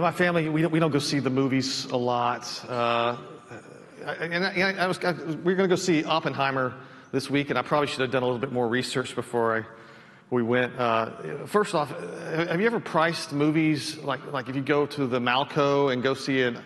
In my family, we don't, we don't go see the movies a lot. Uh, and I, I was, I, we were going to go see Oppenheimer this week, and I probably should have done a little bit more research before I, we went. Uh, first off, have you ever priced movies like, like if you go to the Malco and go see it?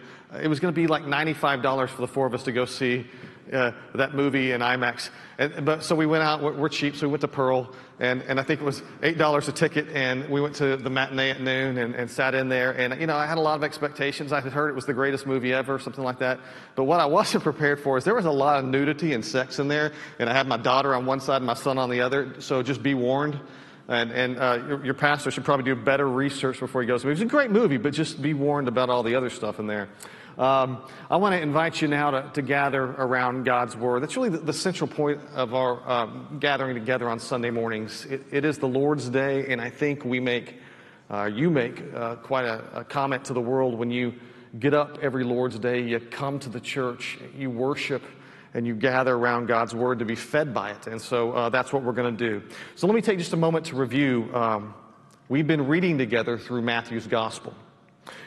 It was going to be like $95 for the four of us to go see uh, that movie in IMAX. And, but so we went out. We're, we're, cheap, so we went to Pearl, and, and I think it was eight dollars a ticket. And we went to the matinee at noon and, and sat in there. And you know, I had a lot of expectations. I had heard it was the greatest movie ever, something like that. But what I wasn't prepared for is there was a lot of nudity and sex in there. And I had my daughter on one side and my son on the other. So just be warned. And, and uh, your, your, pastor should probably do better research before he goes. It was a great movie, but just be warned about all the other stuff in there. Um, I want to invite you now to, to, gather around God's Word. That's really the, the central point of our uh, gathering together on Sunday mornings. It, it is the Lord's Day, and I think we make, uh, you make uh, quite a, a, comment to the world when you get up every Lord's Day, you come to the church, you worship, and you gather around God's Word to be fed by it. And so uh, that's what we're going to do. So let me take just a moment to review. Um, we've been reading together through Matthew's Gospel.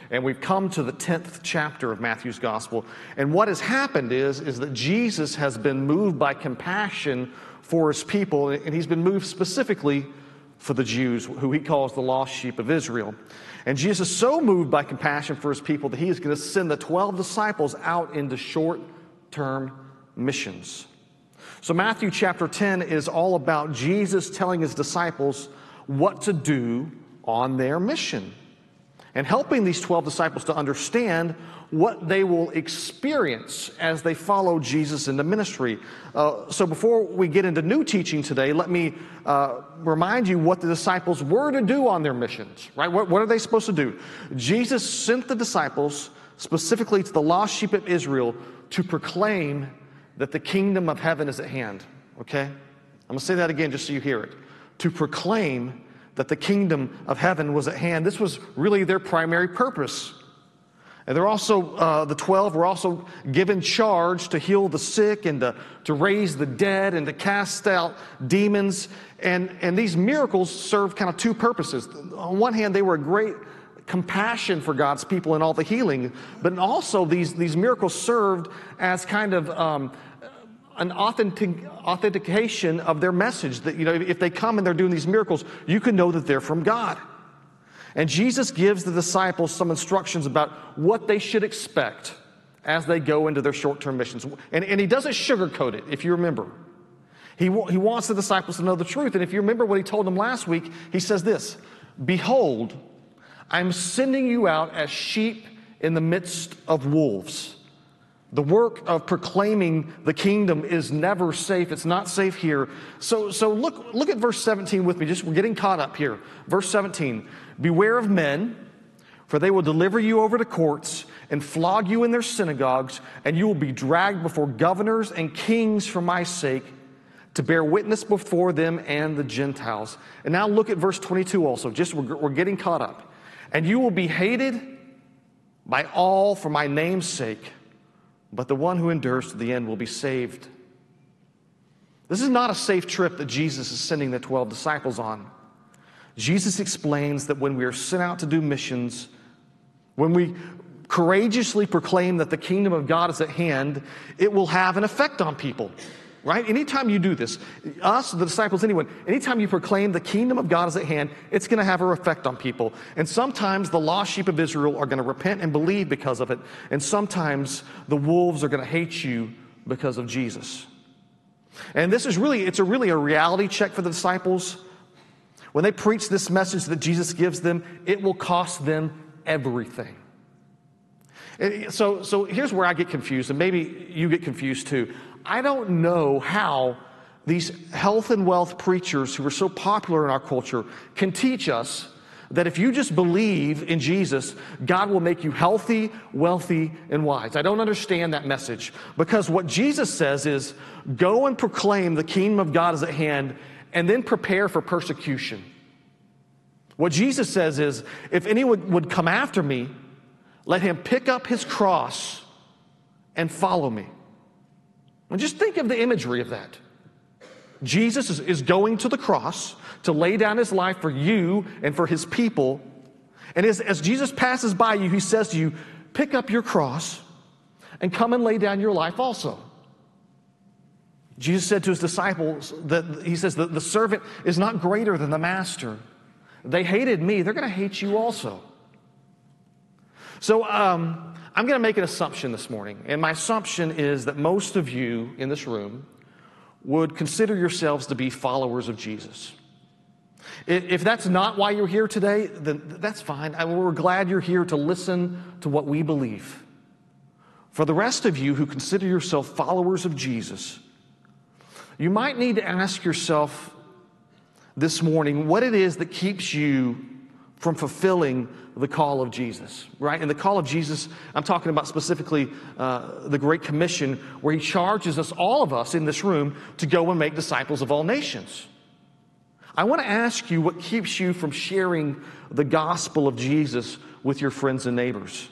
And we've come to the 10th chapter of Matthew's gospel. And what has happened is, is that Jesus has been moved by compassion for his people, and he's been moved specifically for the Jews, who he calls the lost sheep of Israel. And Jesus is so moved by compassion for his people that he is going to send the 12 disciples out into short term missions. So, Matthew chapter 10 is all about Jesus telling his disciples what to do on their mission and helping these 12 disciples to understand what they will experience as they follow Jesus in the ministry. Uh, so, before we get into new teaching today, let me uh, remind you what the disciples were to do on their missions, right? What, what are they supposed to do? Jesus sent the disciples specifically to the lost sheep of Israel to proclaim that the kingdom of heaven is at hand, okay? I'm gonna say that again just so you hear it. To proclaim that the kingdom of heaven was at hand. This was really their primary purpose. And they're also, uh, the 12 were also given charge to heal the sick and to, to raise the dead and to cast out demons. And, and these miracles served kind of two purposes. On one hand, they were a great compassion for God's people and all the healing, but also these, these miracles served as kind of um, an authentic, authentication of their message that, you know, if they come and they're doing these miracles, you can know that they're from God. And Jesus gives the disciples some instructions about what they should expect as they go into their short term missions. And, and, he doesn't sugarcoat it, if you remember. He, he wants the disciples to know the truth. And if you remember what he told them last week, he says this Behold, I'm sending you out as sheep in the midst of wolves. The work of proclaiming the kingdom is never safe. It's not safe here. So, so look, look at verse 17 with me. Just we're getting caught up here. Verse 17 Beware of men, for they will deliver you over to courts and flog you in their synagogues, and you will be dragged before governors and kings for my sake to bear witness before them and the Gentiles. And now look at verse 22 also. Just we're, we're getting caught up. And you will be hated by all for my name's sake but the one who endures to the end will be saved. This is not a safe trip that Jesus is sending the 12 disciples on. Jesus explains that when we are sent out to do missions, when we courageously proclaim that the kingdom of God is at hand, it will have an effect on people right? Anytime you do this, us, the disciples, anyone, anytime you proclaim the kingdom of God is at hand, it's going to have an effect on people. And sometimes the lost sheep of Israel are going to repent and believe because of it. And sometimes the wolves are going to hate you because of Jesus. And this is really, it's a really a reality check for the disciples. When they preach this message that Jesus gives them, it will cost them everything. So, so here's where I get confused, and maybe you get confused too. I don't know how these health and wealth preachers who are so popular in our culture can teach us that if you just believe in Jesus, God will make you healthy, wealthy, and wise. I don't understand that message because what Jesus says is go and proclaim the kingdom of God is at hand and then prepare for persecution. What Jesus says is if anyone would come after me, let him pick up his cross and follow me. And just think of the imagery of that. Jesus is, going to the cross to lay down his life for you and for his people. And as, as Jesus passes by you, he says to you, Pick up your cross and come and lay down your life also. Jesus said to his disciples that he says that the servant is not greater than the master. They hated me, they're going to hate you also. So um, I'm going to make an assumption this morning, and my assumption is that most of you in this room would consider yourselves to be followers of Jesus. If that's not why you're here today, then that's fine. We're glad you're here to listen to what we believe. For the rest of you who consider yourself followers of Jesus, you might need to ask yourself this morning what it is that keeps you from fulfilling the call of Jesus, right? And the call of Jesus, I'm talking about specifically uh, the Great Commission, where he charges us, all of us in this room, to go and make disciples of all nations. I want to ask you what keeps you from sharing the gospel of Jesus with your friends and neighbors.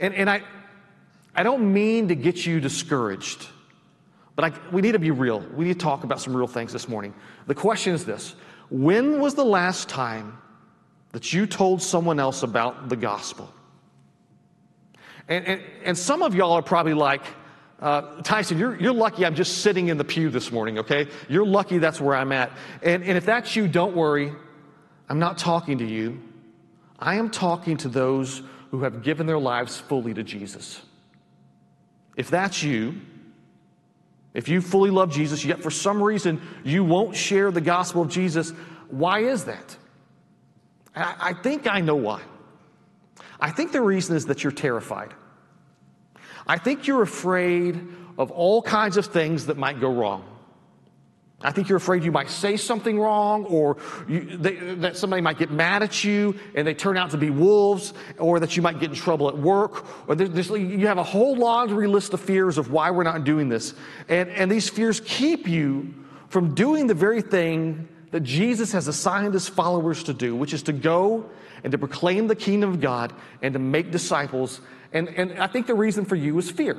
And, and I, I don't mean to get you discouraged. But I, we need to be real. We need to talk about some real things this morning. The question is this When was the last time that you told someone else about the gospel? And, and, and some of y'all are probably like, uh, Tyson, you're, you're lucky I'm just sitting in the pew this morning, okay? You're lucky that's where I'm at. And, and if that's you, don't worry. I'm not talking to you. I am talking to those who have given their lives fully to Jesus. If that's you, if you fully love Jesus, yet for some reason you won't share the gospel of Jesus, why is that? I, I think I know why. I think the reason is that you're terrified. I think you're afraid of all kinds of things that might go wrong. I think you're afraid you might say something wrong or you, they, that somebody might get mad at you and they turn out to be wolves or that you might get in trouble at work or there's, you have a whole laundry list of fears of why we're not doing this. And, and these fears keep you from doing the very thing that Jesus has assigned his followers to do, which is to go and to proclaim the kingdom of God and to make disciples. And, and I think the reason for you is fear.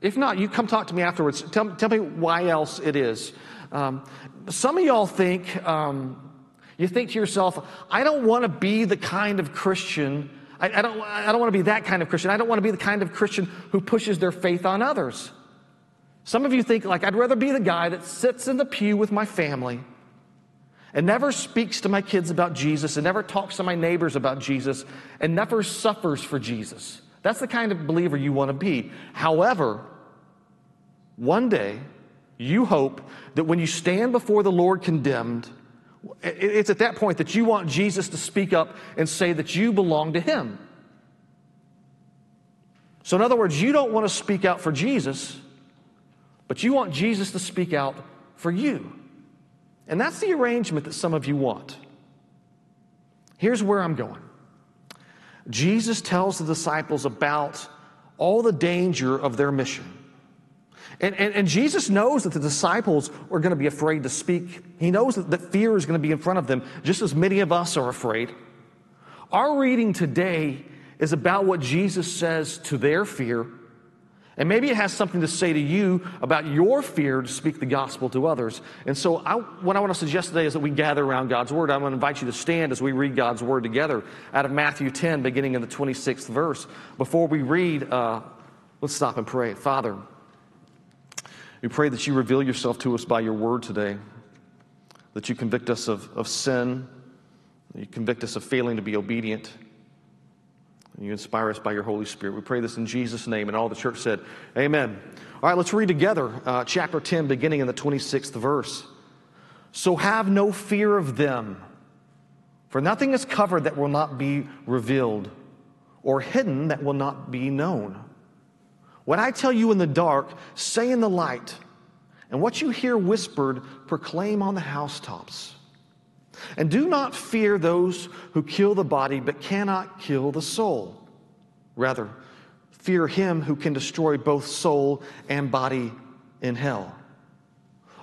If not, you come talk to me afterwards. Tell, tell me why else it is. Um, some of y'all think, um, you think to yourself, I don't want to be the kind of Christian, I, I don't, I don't want to be that kind of Christian. I don't want to be the kind of Christian who pushes their faith on others. Some of you think, like, I'd rather be the guy that sits in the pew with my family and never speaks to my kids about Jesus and never talks to my neighbors about Jesus and never suffers for Jesus. That's the kind of believer you want to be. However, one day, you hope that when you stand before the Lord condemned, it's at that point that you want Jesus to speak up and say that you belong to Him. So, in other words, you don't want to speak out for Jesus, but you want Jesus to speak out for you. And that's the arrangement that some of you want. Here's where I'm going Jesus tells the disciples about all the danger of their mission. And, and, and, Jesus knows that the disciples are going to be afraid to speak. He knows that, that fear is going to be in front of them, just as many of us are afraid. Our reading today is about what Jesus says to their fear. And maybe it has something to say to you about your fear to speak the gospel to others. And so, I, what I want to suggest today is that we gather around God's word. I'm going to invite you to stand as we read God's word together out of Matthew 10, beginning in the 26th verse. Before we read, uh, let's stop and pray. Father, we pray that you reveal yourself to us by your word today, that you convict us of, of sin, you convict us of failing to be obedient, and you inspire us by your Holy Spirit. We pray this in Jesus' name. And all the church said, Amen. All right, let's read together uh, chapter 10, beginning in the 26th verse. So have no fear of them, for nothing is covered that will not be revealed, or hidden that will not be known. What I tell you in the dark, say in the light. And what you hear whispered, proclaim on the housetops. And do not fear those who kill the body but cannot kill the soul. Rather, fear him who can destroy both soul and body in hell.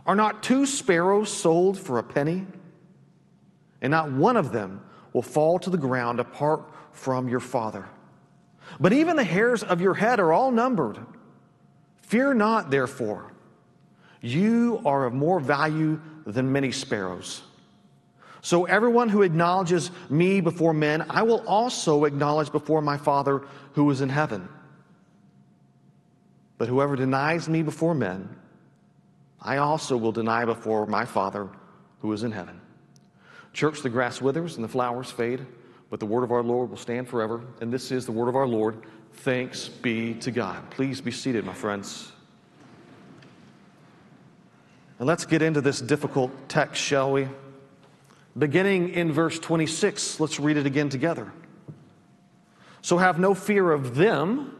Are not two sparrows sold for a penny? And not one of them will fall to the ground apart from your Father. But even the hairs of your head are all numbered. Fear not, therefore. You are of more value than many sparrows. So everyone who acknowledges me before men, I will also acknowledge before my Father who is in heaven. But whoever denies me before men, I also will deny before my Father who is in heaven. Church, the grass withers and the flowers fade, but the word of our Lord will stand forever. And this is the word of our Lord. Thanks be to God. Please be seated, my friends. And let's get into this difficult text, shall we? Beginning in verse 26, let's read it again together. So have no fear of them,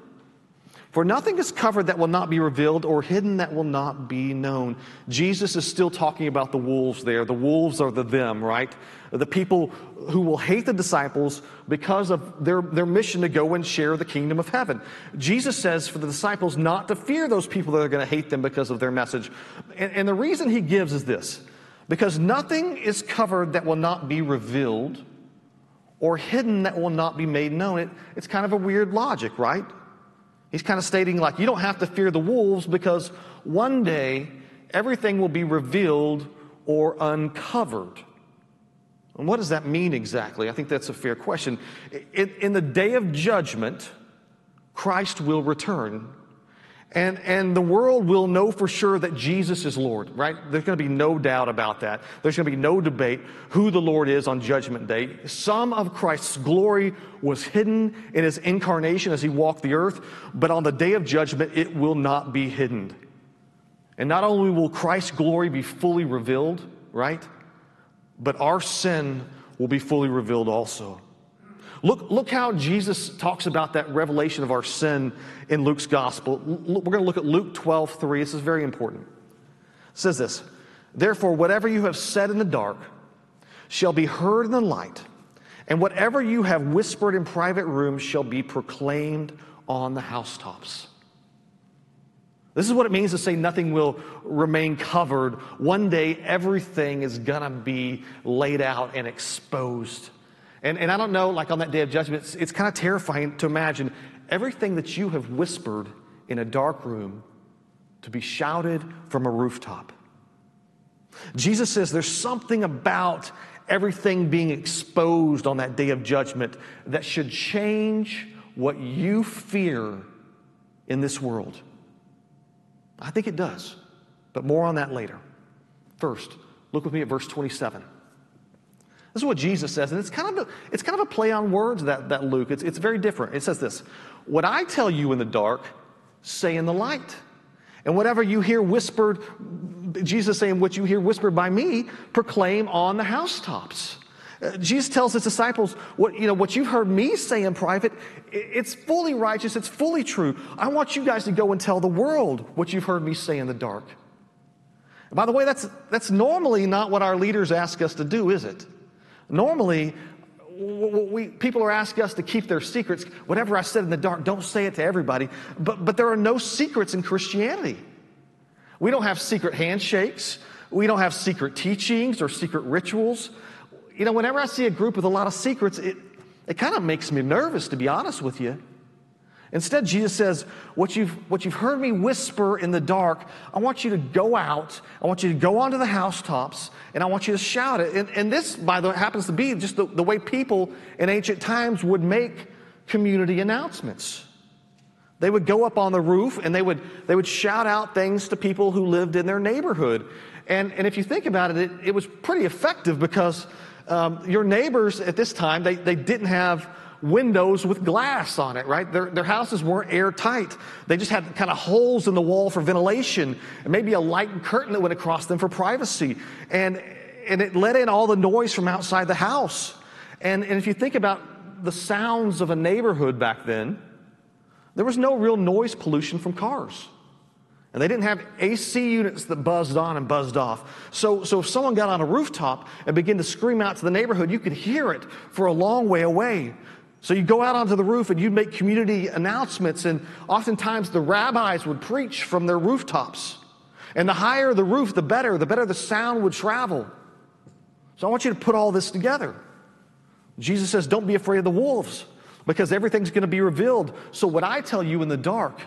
for nothing is covered that will not be revealed or hidden that will not be known. Jesus is still talking about the wolves there. The wolves are the them, right? The people who will hate the disciples because of their, their mission to go and share the kingdom of heaven. Jesus says for the disciples not to fear those people that are going to hate them because of their message. And, and the reason he gives is this because nothing is covered that will not be revealed or hidden that will not be made known. It, it's kind of a weird logic, right? He's kind of stating, like, you don't have to fear the wolves because one day everything will be revealed or uncovered. And what does that mean exactly? I think that's a fair question. In, in the day of judgment, Christ will return and, and the world will know for sure that Jesus is Lord, right? There's going to be no doubt about that. There's going to be no debate who the Lord is on Judgment Day. Some of Christ's glory was hidden in his incarnation as he walked the earth, but on the day of judgment, it will not be hidden. And not only will Christ's glory be fully revealed, right? But our sin will be fully revealed also. Look, look how Jesus talks about that revelation of our sin in Luke's gospel. We're going to look at Luke 12, 3. This is very important. It says this Therefore, whatever you have said in the dark shall be heard in the light, and whatever you have whispered in private rooms shall be proclaimed on the housetops. This is what it means to say nothing will remain covered. One day, everything is going to be laid out and exposed. And, and I don't know, like on that day of judgment, it's, it's kind of terrifying to imagine everything that you have whispered in a dark room to be shouted from a rooftop. Jesus says there's something about everything being exposed on that day of judgment that should change what you fear in this world. I think it does, but more on that later. First, look with me at verse 27. This is what Jesus says, and it's kind of a, it's kind of a play on words that, that Luke. It's, it's very different. It says this What I tell you in the dark, say in the light. And whatever you hear whispered, Jesus saying, What you hear whispered by me, proclaim on the housetops. Uh, Jesus tells his disciples, what, you know, what you've heard me say in private, it's fully righteous, it's fully true. I want you guys to go and tell the world what you've heard me say in the dark. By the way, that's, that's normally not what our leaders ask us to do, is it? Normally, we, people are asking us to keep their secrets. Whatever I said in the dark, don't say it to everybody. But, but there are no secrets in Christianity. We don't have secret handshakes. We don't have secret teachings or secret rituals. You know, whenever I see a group with a lot of secrets, it, it kind of makes me nervous, to be honest with you. Instead, Jesus says, what you've, what you've heard me whisper in the dark, I want you to go out, I want you to go onto the housetops, and I want you to shout it. And, and this, by the way, happens to be just the, the way people in ancient times would make community announcements. They would go up on the roof and they would, they would shout out things to people who lived in their neighborhood. And, and if you think about it, it, it was pretty effective because um, your neighbors at this time, they, they didn't have windows with glass on it, right? Their, their houses weren't airtight. They just had kind of holes in the wall for ventilation and maybe a light curtain that went across them for privacy. And, and it let in all the noise from outside the house. And, and if you think about the sounds of a neighborhood back then, there was no real noise pollution from cars. And they didn't have AC units that buzzed on and buzzed off. So, so if someone got on a rooftop and began to scream out to the neighborhood, you could hear it for a long way away. So you go out onto the roof and you'd make community announcements, and oftentimes the rabbis would preach from their rooftops. And the higher the roof, the better, the better the sound would travel. So I want you to put all this together. Jesus says, Don't be afraid of the wolves because everything's going to be revealed. So what I tell you in the dark,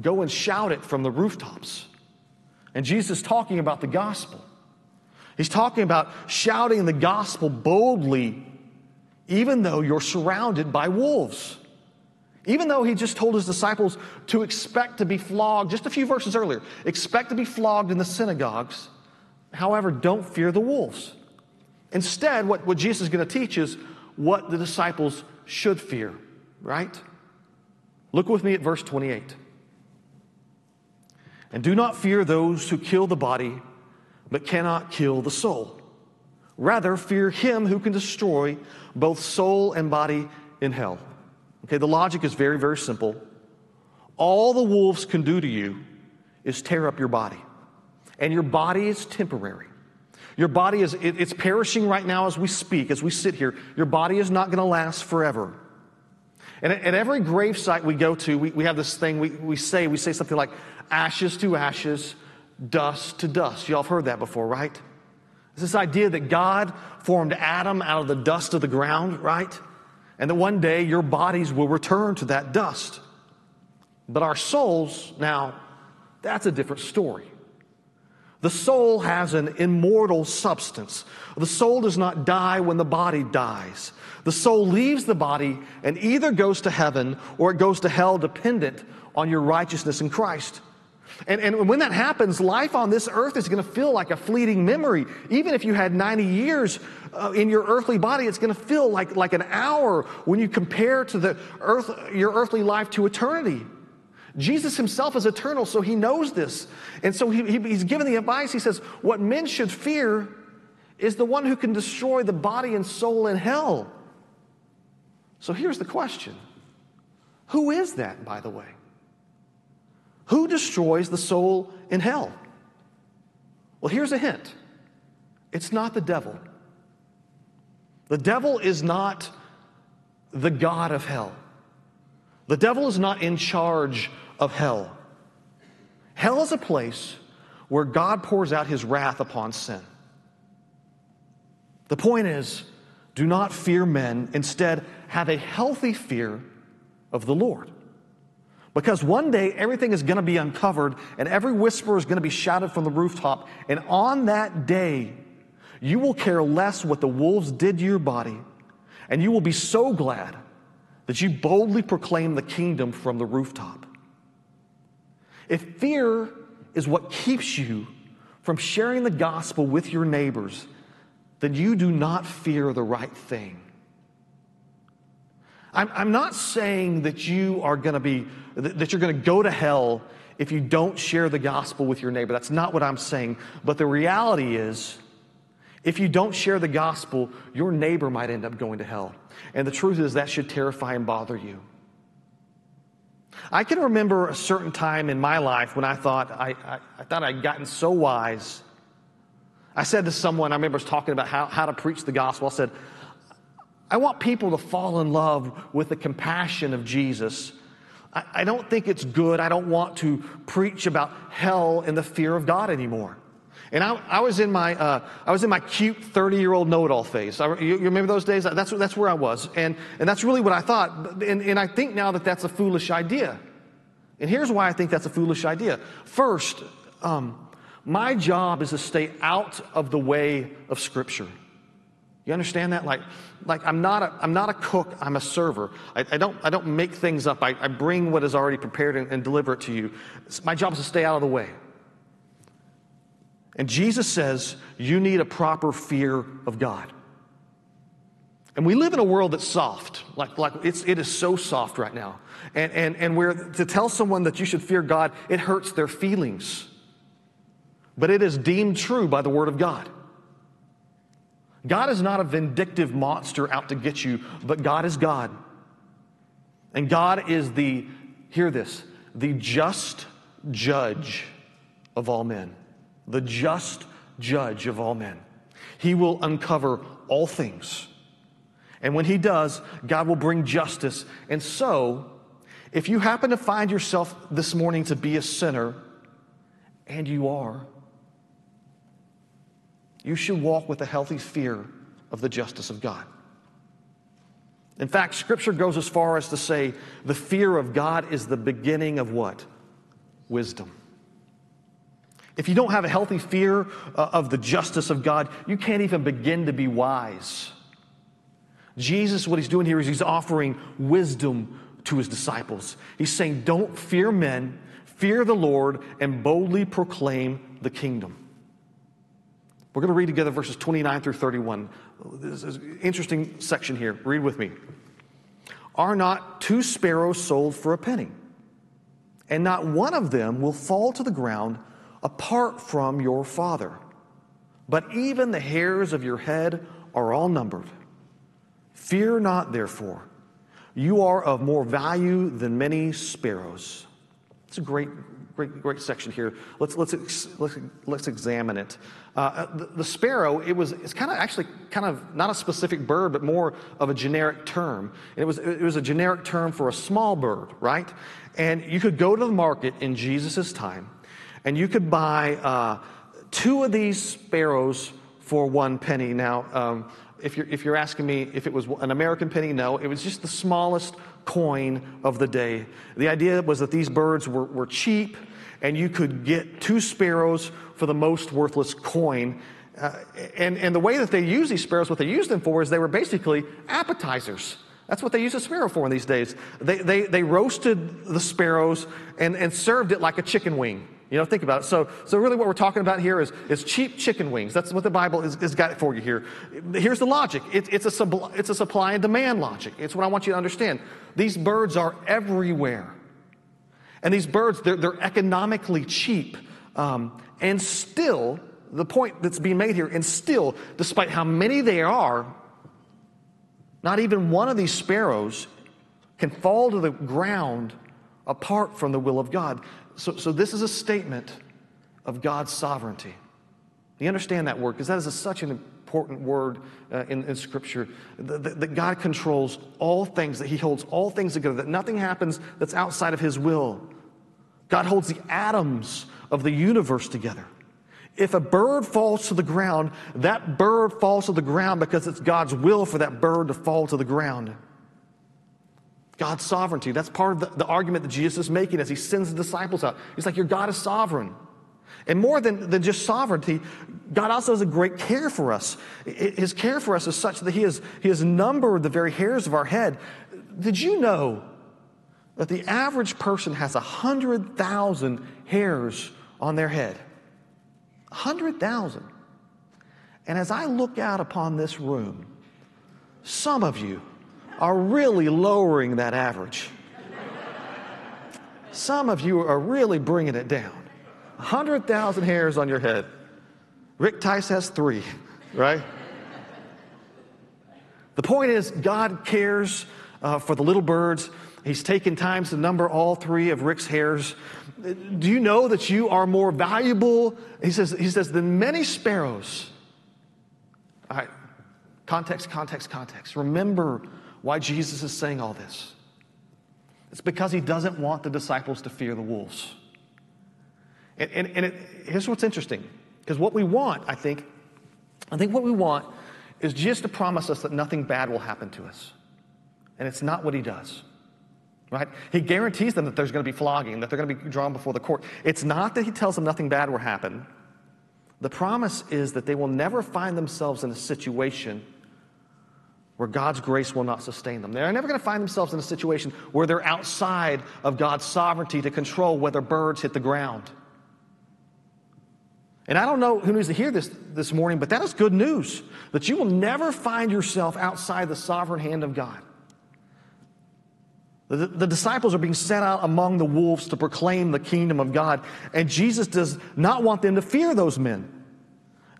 go and shout it from the rooftops. And Jesus is talking about the gospel. He's talking about shouting the gospel boldly, even though you're surrounded by wolves. Even though he just told his disciples to expect to be flogged, just a few verses earlier, expect to be flogged in the synagogues. However, don't fear the wolves. Instead, what, what Jesus is going to teach is what the disciples should fear, right? Look with me at verse 28. And do not fear those who kill the body, but cannot kill the soul. Rather, fear him who can destroy both soul and body in hell. Okay, the logic is very, very simple. All the wolves can do to you is tear up your body. And your body is temporary. Your body is it, it's perishing right now as we speak, as we sit here. Your body is not going to last forever. And at, at every grave site we go to, we, we have this thing we, we say, we say something like ashes to ashes, dust to dust. Y'all have heard that before, right? It's this idea that God formed Adam out of the dust of the ground, right? and that one day your bodies will return to that dust. But our souls, now, that's a different story. The soul has an immortal substance. The soul does not die when the body dies. The soul leaves the body and either goes to heaven or it goes to hell dependent on your righteousness in Christ. And, and when that happens, life on this earth is going to feel like a fleeting memory. Even if you had 90 years uh, in your earthly body, it's going to feel like, like an hour when you compare to the earth, your earthly life to eternity. Jesus himself is eternal, so he knows this. And so he, he, he's given the advice. He says, What men should fear is the one who can destroy the body and soul in hell. So here's the question Who is that, by the way? Who destroys the soul in hell? Well, here's a hint it's not the devil. The devil is not the God of hell. The devil is not in charge of hell. Hell is a place where God pours out his wrath upon sin. The point is do not fear men, instead, have a healthy fear of the Lord. Because one day everything is going to be uncovered and every whisper is going to be shouted from the rooftop. And on that day, you will care less what the wolves did to your body. And you will be so glad that you boldly proclaim the kingdom from the rooftop. If fear is what keeps you from sharing the gospel with your neighbors, then you do not fear the right thing. I'm, I'm not saying that you are going to be, that you're going to go to hell if you don't share the gospel with your neighbor. That's not what I'm saying. But the reality is, if you don't share the gospel, your neighbor might end up going to hell. And the truth is, that should terrify and bother you. I can remember a certain time in my life when I thought I, I, I thought I'd gotten so wise. I said to someone, I remember talking about how, how to preach the gospel. I said, I want people to fall in love with the compassion of Jesus. I, I don't think it's good. I don't want to preach about hell and the fear of God anymore. And I, I was in my, uh, I was in my cute 30 year old know it all phase. I, you, you, remember those days? That's, that's where I was. And, and that's really what I thought. And, and I think now that that's a foolish idea. And here's why I think that's a foolish idea. First, um, my job is to stay out of the way of Scripture. You understand that? Like, like I'm not a, I'm not a cook, I'm a server. I, I don't, I don't make things up. I, I bring what is already prepared and, and deliver it to you. My job is to stay out of the way. And Jesus says you need a proper fear of God. And we live in a world that's soft. Like, like it's, it is so soft right now. And, and, and where to tell someone that you should fear God, it hurts their feelings. But it is deemed true by the Word of God. God is not a vindictive monster out to get you, but God is God. And God is the, hear this, the just judge of all men. The just judge of all men. He will uncover all things. And when he does, God will bring justice. And so, if you happen to find yourself this morning to be a sinner, and you are, you should walk with a healthy fear of the justice of God. In fact, Scripture goes as far as to say the fear of God is the beginning of what? Wisdom. If you don't have a healthy fear uh, of the justice of God, you can't even begin to be wise. Jesus, what he's doing here is he's offering wisdom to his disciples. He's saying, Don't fear men, fear the Lord, and boldly proclaim the kingdom. We're going to read together verses 29 through 31. This is an interesting section here. Read with me. Are not two sparrows sold for a penny? And not one of them will fall to the ground apart from your Father. But even the hairs of your head are all numbered. Fear not, therefore. You are of more value than many sparrows. It's a great, great, great section here. Let's, let's, let's, let's examine it. Uh, the, the, sparrow, it was, it's kind of actually kind of not a specific bird, but more of a generic term. It was, it was a generic term for a small bird, right? And you could go to the market in Jesus' time and you could buy uh, two of these sparrows for one penny. Now, um, if, you're, if you're asking me if it was an American penny, no, it was just the smallest coin of the day. The idea was that these birds were, were cheap and you could get two sparrows for the most worthless coin. Uh, and, and the way that they use these sparrows, what they used them for is they were basically appetizers. That's what they use a sparrow for in these days. They, they, they roasted the sparrows and, and served it like a chicken wing. You know, think about it. So, so really what we're talking about here is, is cheap chicken wings. That's what the Bible has, has got for you here. Here's the logic. It, it's, a, it's a supply and demand logic. It's what I want you to understand. These birds are everywhere. And these birds, they're, they're economically cheap. Um, and still, the point that's being made here, and still, despite how many there are, not even one of these sparrows can fall to the ground apart from the will of God. So, so this is a statement of God's sovereignty. You understand that word because that is a, such an important word uh, in, in, Scripture that, that God controls all things, that He holds all things together, that nothing happens that's outside of His will. God holds the atoms of the universe together. If a bird falls to the ground, that bird falls to the ground because it's God's will for that bird to fall to the ground. God's sovereignty. That's part of the, the, argument that Jesus is making as he sends the disciples out. He's like, Your God is sovereign. And more than, than just sovereignty, God also has a great care for us. His care for us is such that he has, he has numbered the very hairs of our head. Did you know that the average person has 100,000 hairs on their head? 100,000. And as I look out upon this room, some of you are really lowering that average. Some of you are really bringing it down. 100,000 hairs on your head. Rick Tice has three, right? The point is, God cares uh, for the little birds. He's taken times to number all three of Rick's hairs. Do you know that you are more valuable? He says, he says, than many sparrows. All right, context, context, context. Remember why Jesus is saying all this. It's because he doesn't want the disciples to fear the wolves. And, and, and it, here's what's interesting because what we want, I think, I think what we want is just to promise us that nothing bad will happen to us. And it's not what he does. Right? He guarantees them that there's going to be flogging, that they're going to be drawn before the court. It's not that he tells them nothing bad will happen. The promise is that they will never find themselves in a situation where God's grace will not sustain them. They're never going to find themselves in a situation where they're outside of God's sovereignty to control whether birds hit the ground. And I don't know who needs to hear this this morning, but that is good news that you will never find yourself outside the sovereign hand of God. The, the, disciples are being sent out among the wolves to proclaim the kingdom of God, and Jesus does not want them to fear those men.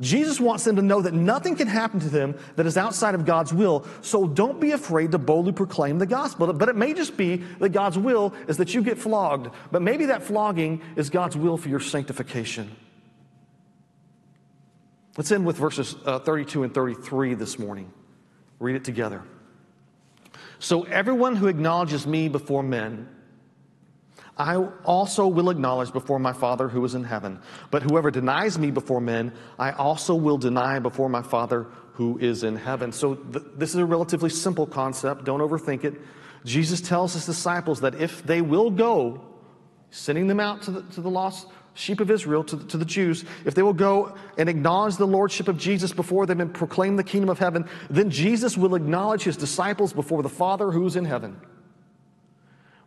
Jesus wants them to know that nothing can happen to them that is outside of God's will. So don't be afraid to boldly proclaim the gospel. But it may just be that God's will is that you get flogged. But maybe that flogging is God's will for your sanctification. Let's end with verses uh, 32 and 33 this morning. Read it together. So everyone who acknowledges me before men, I also will acknowledge before my Father who is in heaven. But whoever denies me before men, I also will deny before my Father who is in heaven. So th- this is a relatively simple concept. Don't overthink it. Jesus tells his disciples that if they will go, sending them out to the, to the lost sheep of Israel, to, to the Jews, if they will go and acknowledge the lordship of Jesus before them and proclaim the kingdom of heaven, then Jesus will acknowledge his disciples before the Father who's in heaven.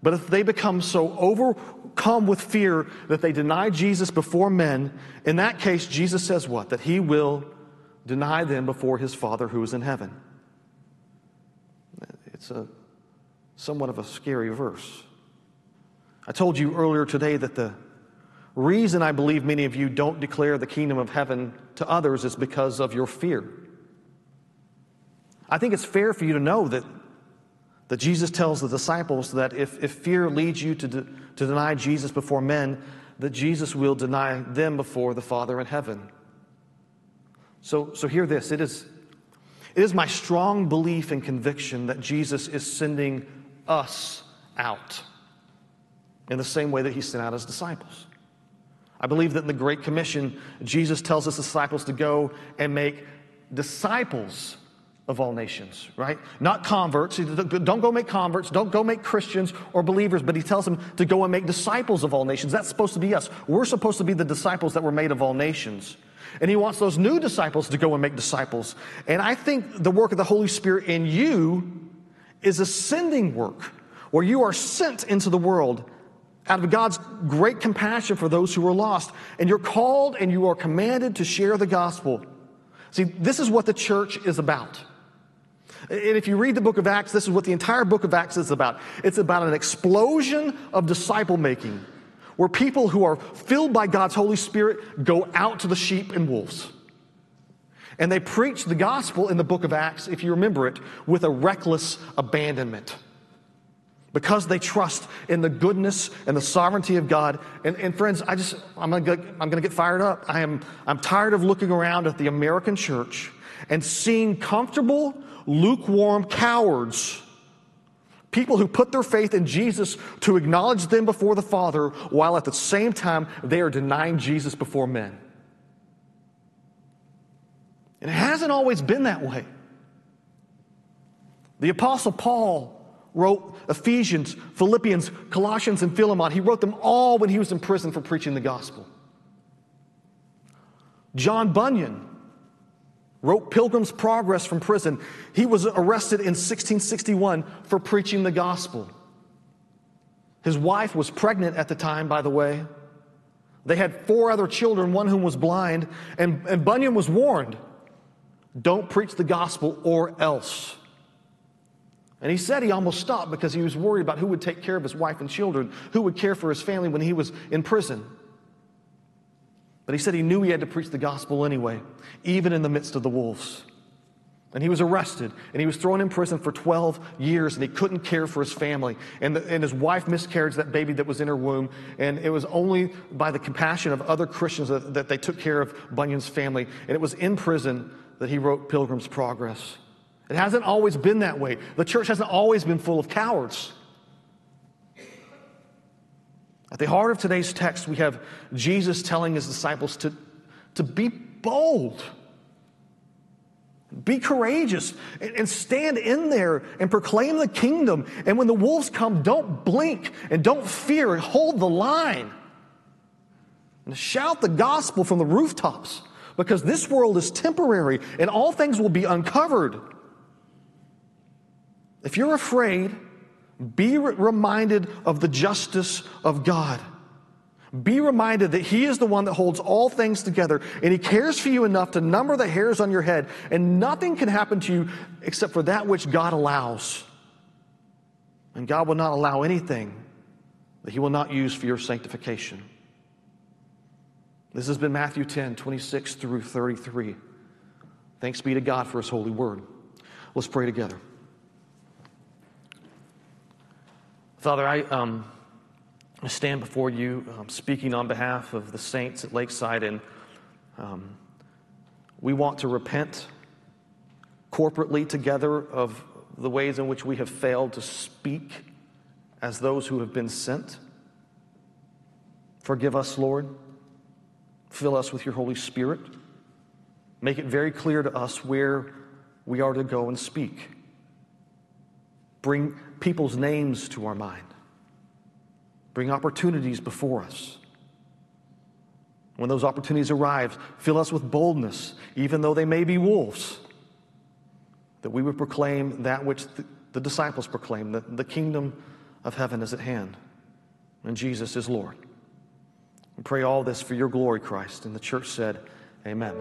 But if they become so overcome with fear that they deny Jesus before men, in that case, Jesus says what? That he will deny them before his Father who is in heaven. It's a somewhat of a scary verse. I told you earlier today that the reason I believe many of you don't declare the kingdom of heaven to others is because of your fear. I think it's fair for you to know that, that Jesus tells the disciples that if, if fear leads you to, de, to deny Jesus before men, that Jesus will deny them before the Father in heaven. So, so hear this it is, it is my strong belief and conviction that Jesus is sending us out in the same way that he sent out his disciples. I believe that in the Great Commission, Jesus tells his disciples to go and make disciples of all nations, right? Not converts. Don't go make converts. Don't go make Christians or believers, but he tells them to go and make disciples of all nations. That's supposed to be us. We're supposed to be the disciples that were made of all nations. And he wants those new disciples to go and make disciples. And I think the work of the Holy Spirit in you is a sending work where you are sent into the world out of God's great compassion for those who are lost. And you're called and you are commanded to share the gospel. See, this is what the church is about. And if you read the book of Acts, this is what the entire book of Acts is about. It's about an explosion of disciple making where people who are filled by God's Holy Spirit go out to the sheep and wolves. And they preach the gospel in the book of Acts, if you remember it, with a reckless abandonment because they trust in the goodness and the sovereignty of God. And, and friends, I just, I'm gonna, get, I'm gonna get fired up. I am, I'm tired of looking around at the American church and seeing comfortable, lukewarm cowards, people who put their faith in Jesus to acknowledge them before the Father, while at the same time they are denying Jesus before men. And it hasn't always been that way. The Apostle Paul wrote Ephesians, Philippians, Colossians, and Philemon. He wrote them all when he was in prison for preaching the gospel. John Bunyan wrote Pilgrim's Progress from prison. He was arrested in 1661 for preaching the gospel. His wife was pregnant at the time, by the way. They had four other children, one whom was blind, and, and Bunyan was warned don't preach the gospel or else. And he said he almost stopped because he was worried about who would take care of his wife and children, who would care for his family when he was in prison. But he said he knew he had to preach the gospel anyway, even in the midst of the wolves. And he was arrested and he was thrown in prison for 12 years and he couldn't care for his family. And, the, and his wife miscarried that baby that was in her womb. And it was only by the compassion of other Christians that, that they took care of Bunyan's family. And it was in prison that he wrote Pilgrim's Progress. It hasn't always been that way. The church hasn't always been full of cowards. At the heart of today's text, we have Jesus telling his disciples to, to be bold, be courageous, and, and stand in there and proclaim the kingdom. And when the wolves come, don't blink and don't fear and hold the line. And shout the gospel from the rooftops because this world is temporary and all things will be uncovered. If you're afraid, be reminded of the justice of God. Be reminded that He is the one that holds all things together and He cares for you enough to number the hairs on your head, and nothing can happen to you except for that which God allows. And God will not allow anything that He will not use for your sanctification. This has been Matthew 10, 26 through 33. Thanks be to God for His holy word. Let's pray together. Father, I, um, stand before you um, speaking on behalf of the saints at Lakeside, and um, we want to repent corporately together of the ways in which we have failed to speak as those who have been sent. Forgive us, Lord. Fill us with your Holy Spirit. Make it very clear to us where we are to go and speak. Bring people's names to our mind, bring opportunities before us. When those opportunities arrive, fill us with boldness, even though they may be wolves, that we would proclaim that which the, the disciples proclaimed that the kingdom of heaven is at hand, and Jesus is Lord. We pray all this for your glory, Christ. And the church said, Amen.